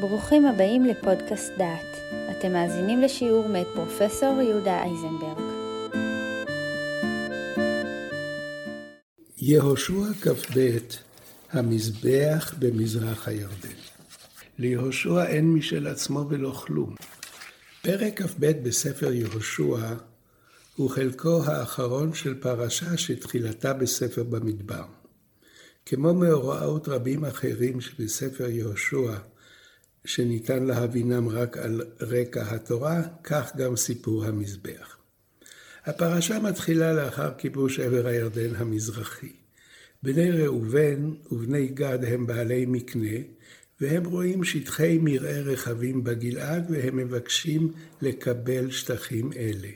ברוכים הבאים לפודקאסט דעת. אתם מאזינים לשיעור מאת פרופסור יהודה אייזנברג. יהושע כ"ב המזבח במזרח הירדן. ליהושע אין משל עצמו ולא כלום. פרק כ"ב בספר יהושע הוא חלקו האחרון של פרשה שתחילתה בספר במדבר. כמו מאורעות רבים אחרים שבספר יהושע, שניתן להבינם רק על רקע התורה, כך גם סיפור המזבח. הפרשה מתחילה לאחר כיבוש עבר הירדן המזרחי. בני ראובן ובני גד הם בעלי מקנה, והם רואים שטחי מרעה רחבים בגלעד, והם מבקשים לקבל שטחים אלה.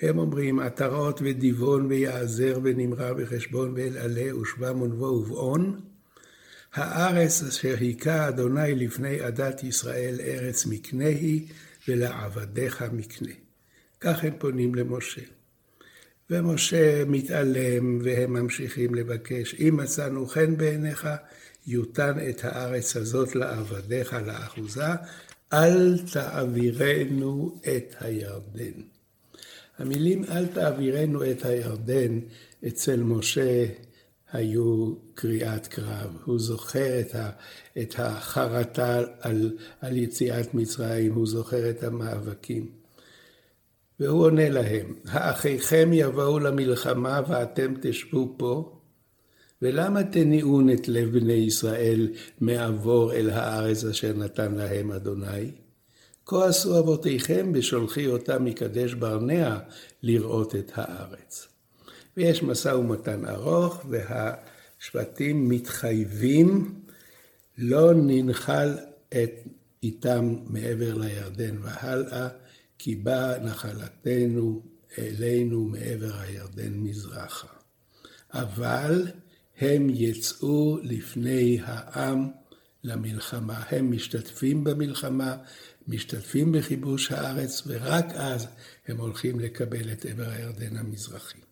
הם אומרים, עטרות ודיבון ויעזר ונמרה וחשבון ואל עלה ושבם ונבו ובעון, הארץ אשר היכה אדוני לפני עדת ישראל ארץ מקנה היא, ולעבדיך מקנה. כך הם פונים למשה. ומשה מתעלם, והם ממשיכים לבקש, אם מצאנו חן בעיניך, יותן את הארץ הזאת לעבדיך לאחוזה, אל תעבירנו את הירדן. המילים אל תעבירנו את הירדן אצל משה היו קריאת קרב. הוא זוכר את, ה, את החרטה על, על יציאת מצרים, הוא זוכר את המאבקים. והוא עונה להם, האחיכם יבואו למלחמה ואתם תשבו פה? ולמה תניעון את לב בני ישראל מעבור אל הארץ אשר נתן להם אדוני? כה עשו אבותיכם בשולחי אותם מקדש ברנע לראות את הארץ. ויש משא ומתן ארוך, והשבטים מתחייבים לא ננחל את איתם מעבר לירדן והלאה, כי באה נחלתנו אלינו מעבר הירדן מזרחה. אבל הם יצאו לפני העם למלחמה. הם משתתפים במלחמה, משתתפים בכיבוש הארץ, ורק אז הם הולכים לקבל את עבר הירדן המזרחי.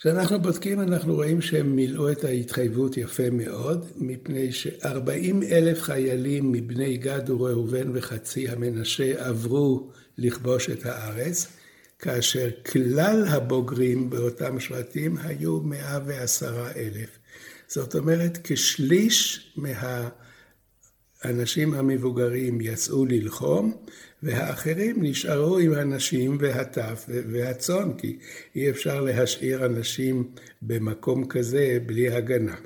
כשאנחנו בודקים, אנחנו רואים שהם מילאו את ההתחייבות יפה מאוד, מפני ש-40 אלף חיילים מבני גד וראובן וחצי המנשה עברו לכבוש את הארץ, כאשר כלל הבוגרים באותם שבטים היו 110 אלף. זאת אומרת, כשליש מהאנשים המבוגרים יצאו ללחום, והאחרים נשארו עם הנשים והטף והצאן, כי אי אפשר להשאיר אנשים במקום כזה בלי הגנה.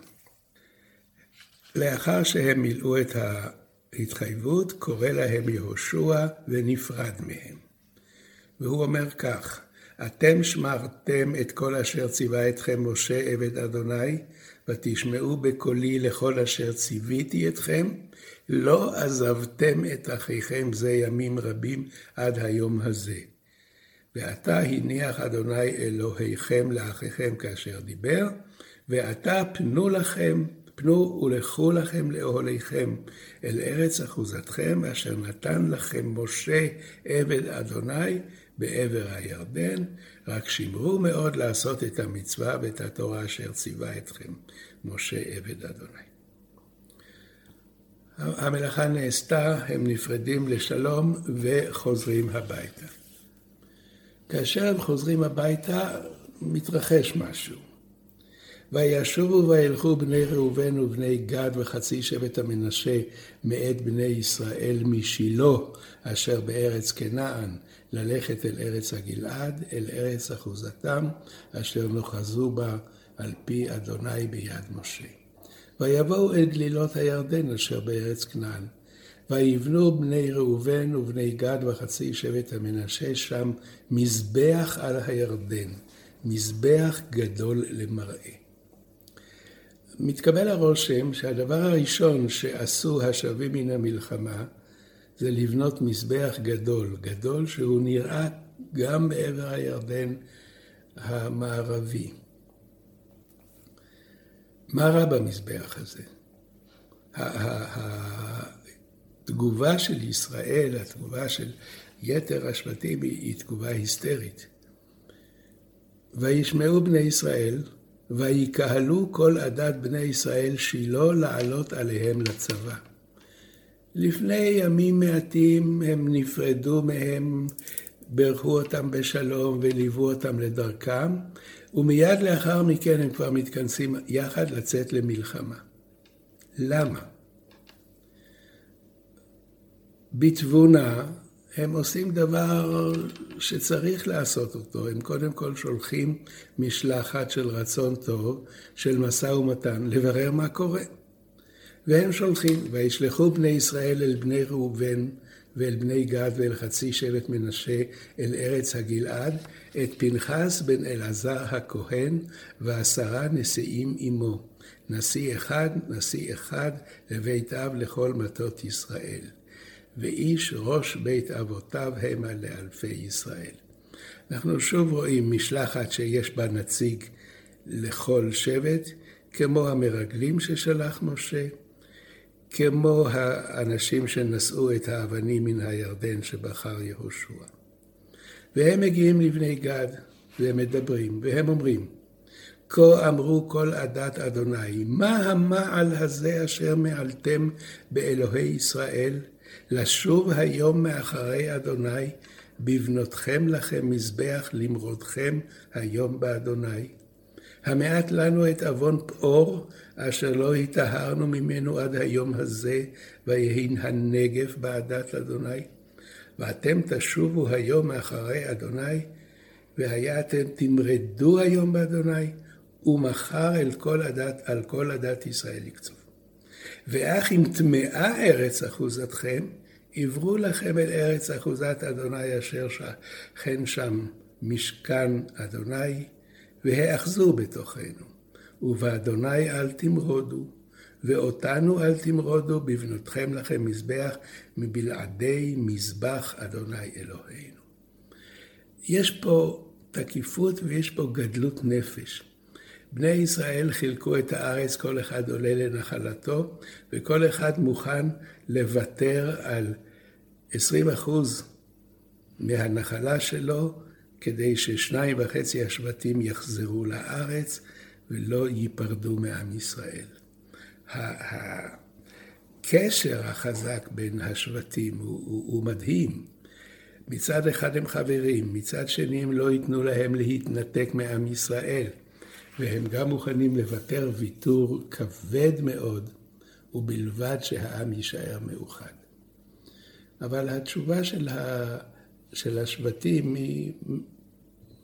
לאחר שהם מילאו את ההתחייבות, קורא להם יהושע ונפרד מהם. והוא אומר כך, אתם שמרתם את כל אשר ציווה אתכם משה עבד אדוני, ותשמעו בקולי לכל אשר ציוויתי אתכם, לא עזבתם את אחיכם זה ימים רבים עד היום הזה. ועתה הניח אדוני אלוהיכם לאחיכם כאשר דיבר, ועתה פנו לכם, פנו ולכו לכם לאוהליכם אל ארץ אחוזתכם, אשר נתן לכם משה עבד אדוני בעבר הירדן, רק שמרו מאוד לעשות את המצווה ואת התורה אשר ציווה אתכם משה עבד אדוני. המלאכה נעשתה, הם נפרדים לשלום וחוזרים הביתה. כאשר הם חוזרים הביתה, מתרחש משהו. וישובו וילכו בני ראובן ובני גד וחצי שבט המנשה מאת בני ישראל משילה אשר בארץ כנען ללכת אל ארץ הגלעד, אל ארץ אחוזתם אשר נוחזו בה על פי אדוני ביד משה. ויבואו אל גלילות הירדן אשר בארץ כנען. ויבנו בני ראובן ובני גד וחצי שבט המנשה שם מזבח על הירדן, מזבח גדול למראה. מתקבל הרושם שהדבר הראשון שעשו השבים מן המלחמה זה לבנות מזבח גדול, גדול שהוא נראה גם בעבר הירדן המערבי. מה רע במזבח הזה? התגובה של ישראל, התגובה של יתר השבטים היא תגובה היסטרית. וישמעו בני ישראל, ויקהלו כל עדת בני ישראל שילה לעלות עליהם לצבא. לפני ימים מעטים הם נפרדו מהם, בירכו אותם בשלום וליוו אותם לדרכם, ומיד לאחר מכן הם כבר מתכנסים יחד לצאת למלחמה. למה? בתבונה הם עושים דבר שצריך לעשות אותו. הם קודם כל שולחים משלחת של רצון טוב, של משא ומתן, לברר מה קורה. והם שולחים, וישלחו בני ישראל אל בני ראובן ואל בני גד ואל חצי שבט מנשה אל ארץ הגלעד, את פנחס בן אלעזר הכהן ועשרה נשיאים עמו. נשיא אחד, נשיא אחד לבית אב לכל מטות ישראל. ואיש ראש בית אבותיו המה לאלפי ישראל. אנחנו שוב רואים משלחת שיש בה נציג לכל שבט, כמו המרגלים ששלח משה, כמו האנשים שנשאו את האבנים מן הירדן שבחר יהושע. והם מגיעים לבני גד, והם מדברים, והם אומרים, כה אמרו כל עדת אדוני, מה המעל הזה אשר מעלתם באלוהי ישראל, לשוב היום מאחרי אדוני, בבנותכם לכם מזבח למרודכם היום באדוני. המעט לנו את עוון פאור, אשר לא היטהרנו ממנו עד היום הזה, ויהי הנגף בעדת אדוני. ואתם תשובו היום מאחרי אדוני, והיה אתם תמרדו היום באדוני, ומחר אל כל הדת, על כל הדת ישראל יקצוב. ואך אם טמאה ארץ אחוזתכם, עברו לכם אל ארץ אחוזת אדוני אשר שכן שם משכן אדוני, והאחזו בתוכנו. ובאדוני אל תמרודו, ואותנו אל תמרודו, בבנותכם לכם מזבח, מבלעדי מזבח אדוני אלוהינו. יש פה תקיפות ויש פה גדלות נפש. בני ישראל חילקו את הארץ, כל אחד עולה לנחלתו, וכל אחד מוכן לוותר על 20 אחוז מהנחלה שלו, כדי ששניים וחצי השבטים יחזרו לארץ ולא ייפרדו מעם ישראל. הקשר החזק בין השבטים הוא, הוא, הוא מדהים. מצד אחד הם חברים, מצד שני הם לא ייתנו להם להתנתק מעם ישראל. והם גם מוכנים לוותר ויתור כבד מאוד, ובלבד שהעם יישאר מאוחד. אבל התשובה של, ה... של השבטים היא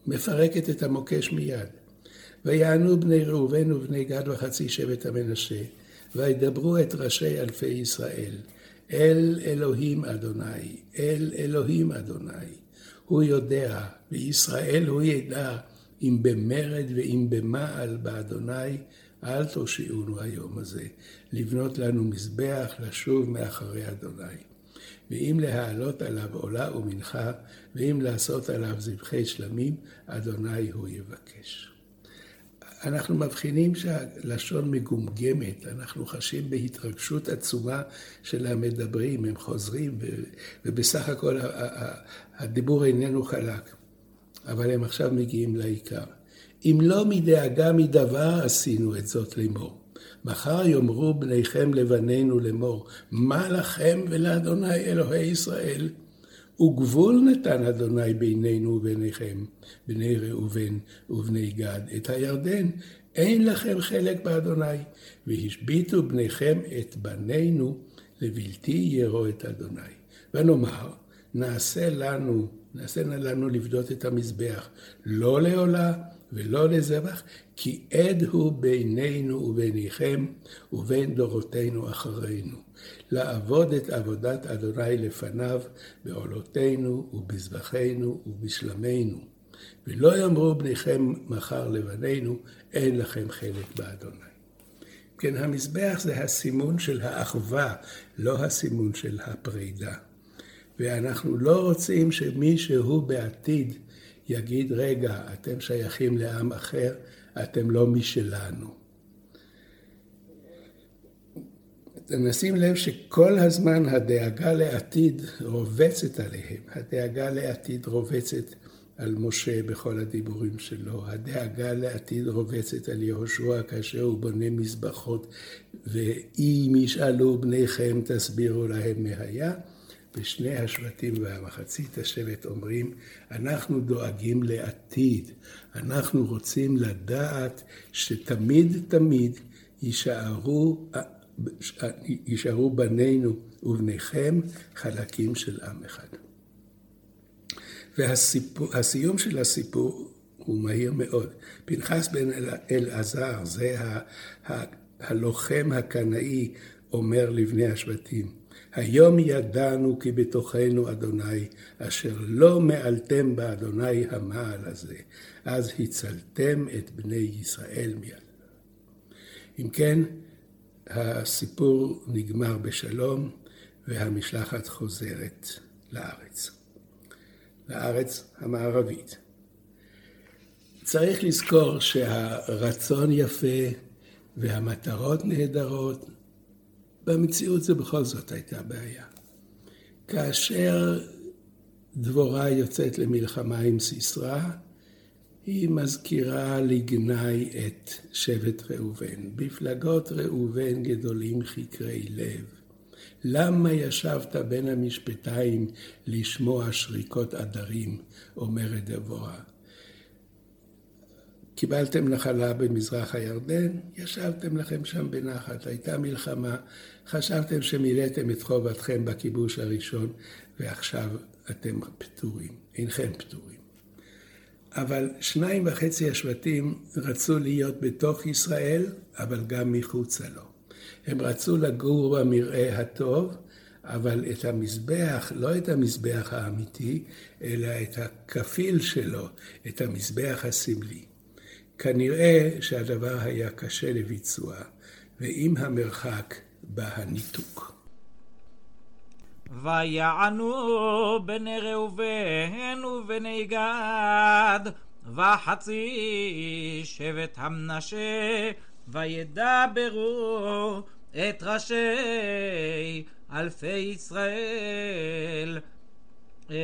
מפרקת את המוקש מיד. ויענו בני ראובן ובני גד וחצי שבט המנשה, וידברו את ראשי אלפי ישראל, אל אלוהים אדוני, אל אלוהים אדוני. הוא יודע, וישראל הוא ידע, אם במרד ואם במעל באדוני, אל תושיעונו היום הזה, לבנות לנו מזבח, לשוב מאחרי אדוני. ואם להעלות עליו עולה ומנחה, ואם לעשות עליו זבחי שלמים, אדוני הוא יבקש. אנחנו מבחינים שהלשון מגומגמת, אנחנו חשים בהתרגשות עצומה של המדברים, הם חוזרים, ובסך הכל הדיבור איננו חלק. אבל הם עכשיו מגיעים לעיקר. אם לא מדאגה מדבר עשינו את זאת לאמור. מחר יאמרו בניכם לבנינו לאמור, מה לכם ולאדוני אלוהי ישראל? וגבול נתן אדוני בינינו וביניכם, בני ראובן ובני גד, את הירדן, אין לכם חלק באדוני, והשביתו בניכם את בנינו לבלתי ירו את אדוני. ונאמר, נעשה לנו נעשה לנו לפדות את המזבח, לא לעולה ולא לזבח, כי עד הוא בינינו וביניכם ובין דורותינו אחרינו, לעבוד את עבודת אדוני לפניו בעולותינו ובזבחינו ובשלמינו. ולא יאמרו בניכם מחר לבנינו, אין לכם חלק באדוני. כן, המזבח זה הסימון של האחווה, לא הסימון של הפרידה. ואנחנו לא רוצים שמישהו בעתיד יגיד, רגע, אתם שייכים לעם אחר, אתם לא משלנו. נשים לב שכל הזמן הדאגה לעתיד רובצת עליהם. הדאגה לעתיד רובצת על משה בכל הדיבורים שלו. הדאגה לעתיד רובצת על יהושע כאשר הוא בונה מזבחות ואם ישאלו בניכם תסבירו להם מה היה. ושני השבטים והמחצית השבט אומרים, אנחנו דואגים לעתיד, אנחנו רוצים לדעת שתמיד תמיד יישארו, יישארו בנינו ובניכם חלקים של עם אחד. והסיום של הסיפור הוא מהיר מאוד. פנחס בן אלעזר, זה הלוחם הקנאי, אומר לבני השבטים, היום ידענו כי בתוכנו אדוני, אשר לא מעלתם באדוני המעל הזה, אז הצלתם את בני ישראל מיד. אם כן, הסיפור נגמר בשלום והמשלחת חוזרת לארץ. לארץ המערבית. צריך לזכור שהרצון יפה והמטרות נהדרות, במציאות זה בכל זאת הייתה בעיה. כאשר דבורה יוצאת למלחמה עם סיסרא, היא מזכירה לגנאי את שבט ראובן. בפלגות ראובן גדולים חקרי לב. למה ישבת בין המשפטיים לשמוע שריקות עדרים, אומרת דבורה. קיבלתם נחלה במזרח הירדן, ישבתם לכם שם בנחת, הייתה מלחמה, חשבתם שמילאתם את חובתכם בכיבוש הראשון, ועכשיו אתם פטורים, אינכם פטורים. אבל שניים וחצי השבטים רצו להיות בתוך ישראל, אבל גם מחוצה לו. הם רצו לגור במרעה הטוב, אבל את המזבח, לא את המזבח האמיתי, אלא את הכפיל שלו, את המזבח הסמלי. כנראה שהדבר היה קשה לביצוע, ועם המרחק בא הניתוק. ויענו בני ראובן ובני גד, וחצי שבט המנשה, וידברו את ראשי אלפי ישראל. אל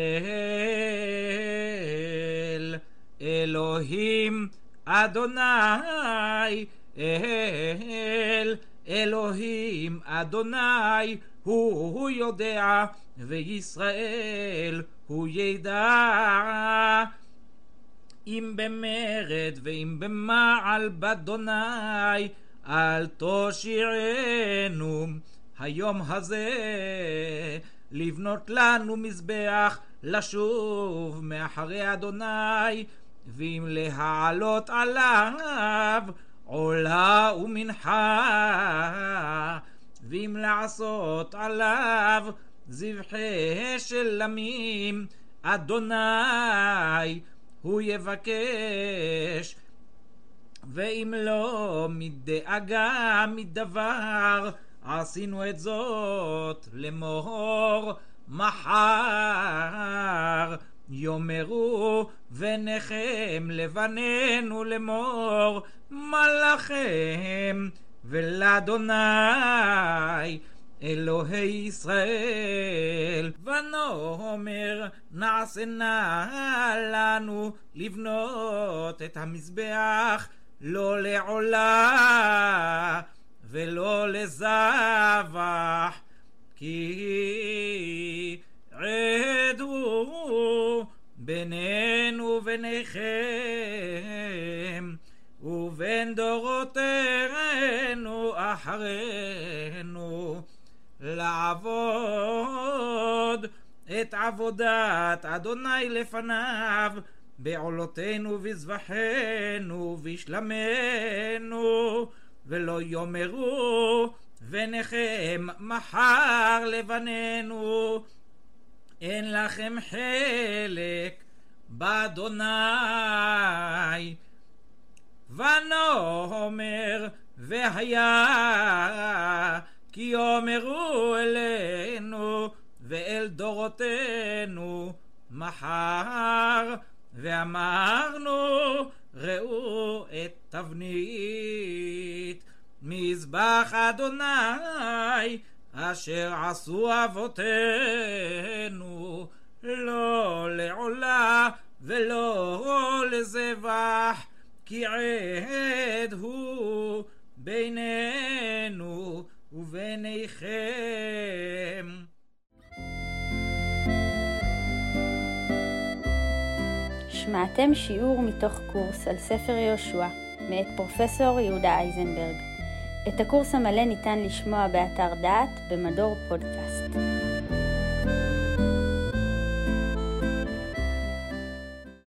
אלוהים אדוני אל אלוהים אדוני הוא, הוא יודע וישראל הוא ידע. אם במרד ואם במעל באדוני אל תושיענו היום הזה לבנות לנו מזבח לשוב מאחרי אדוני ואם להעלות עליו עולה ומנחה, ואם לעשות עליו זבחי שלמים, אדוני הוא יבקש. ואם לא מדאגה מדבר, עשינו את זאת לאמור מחר. יאמרו ונחם לבנינו לאמור מלאכם ולאדוני אלוהי ישראל. ונאמר נעשנה לנו לבנות את המזבח לא לעולה ולא לזבח כי עדו בינינו וביניכם ובין דורותינו אחרינו לעבוד את עבודת אדוני לפניו בעולותינו וזבחינו בשלמנו ולא יאמרו ונחם מחר לבנינו אין לכם חלק באדוני. ונאמר והיה כי יאמרו אלינו ואל דורותינו מחר ואמרנו ראו את תבנית מזבח אדוני אשר עשו אבותינו לא לעולה ולא לזבח כי עד הוא בינינו וביניכם. שמעתם שיעור מתוך קורס על ספר יהושע, מאת פרופסור יהודה אייזנברג. את הקורס המלא ניתן לשמוע באתר דעת במדור פודקאסט.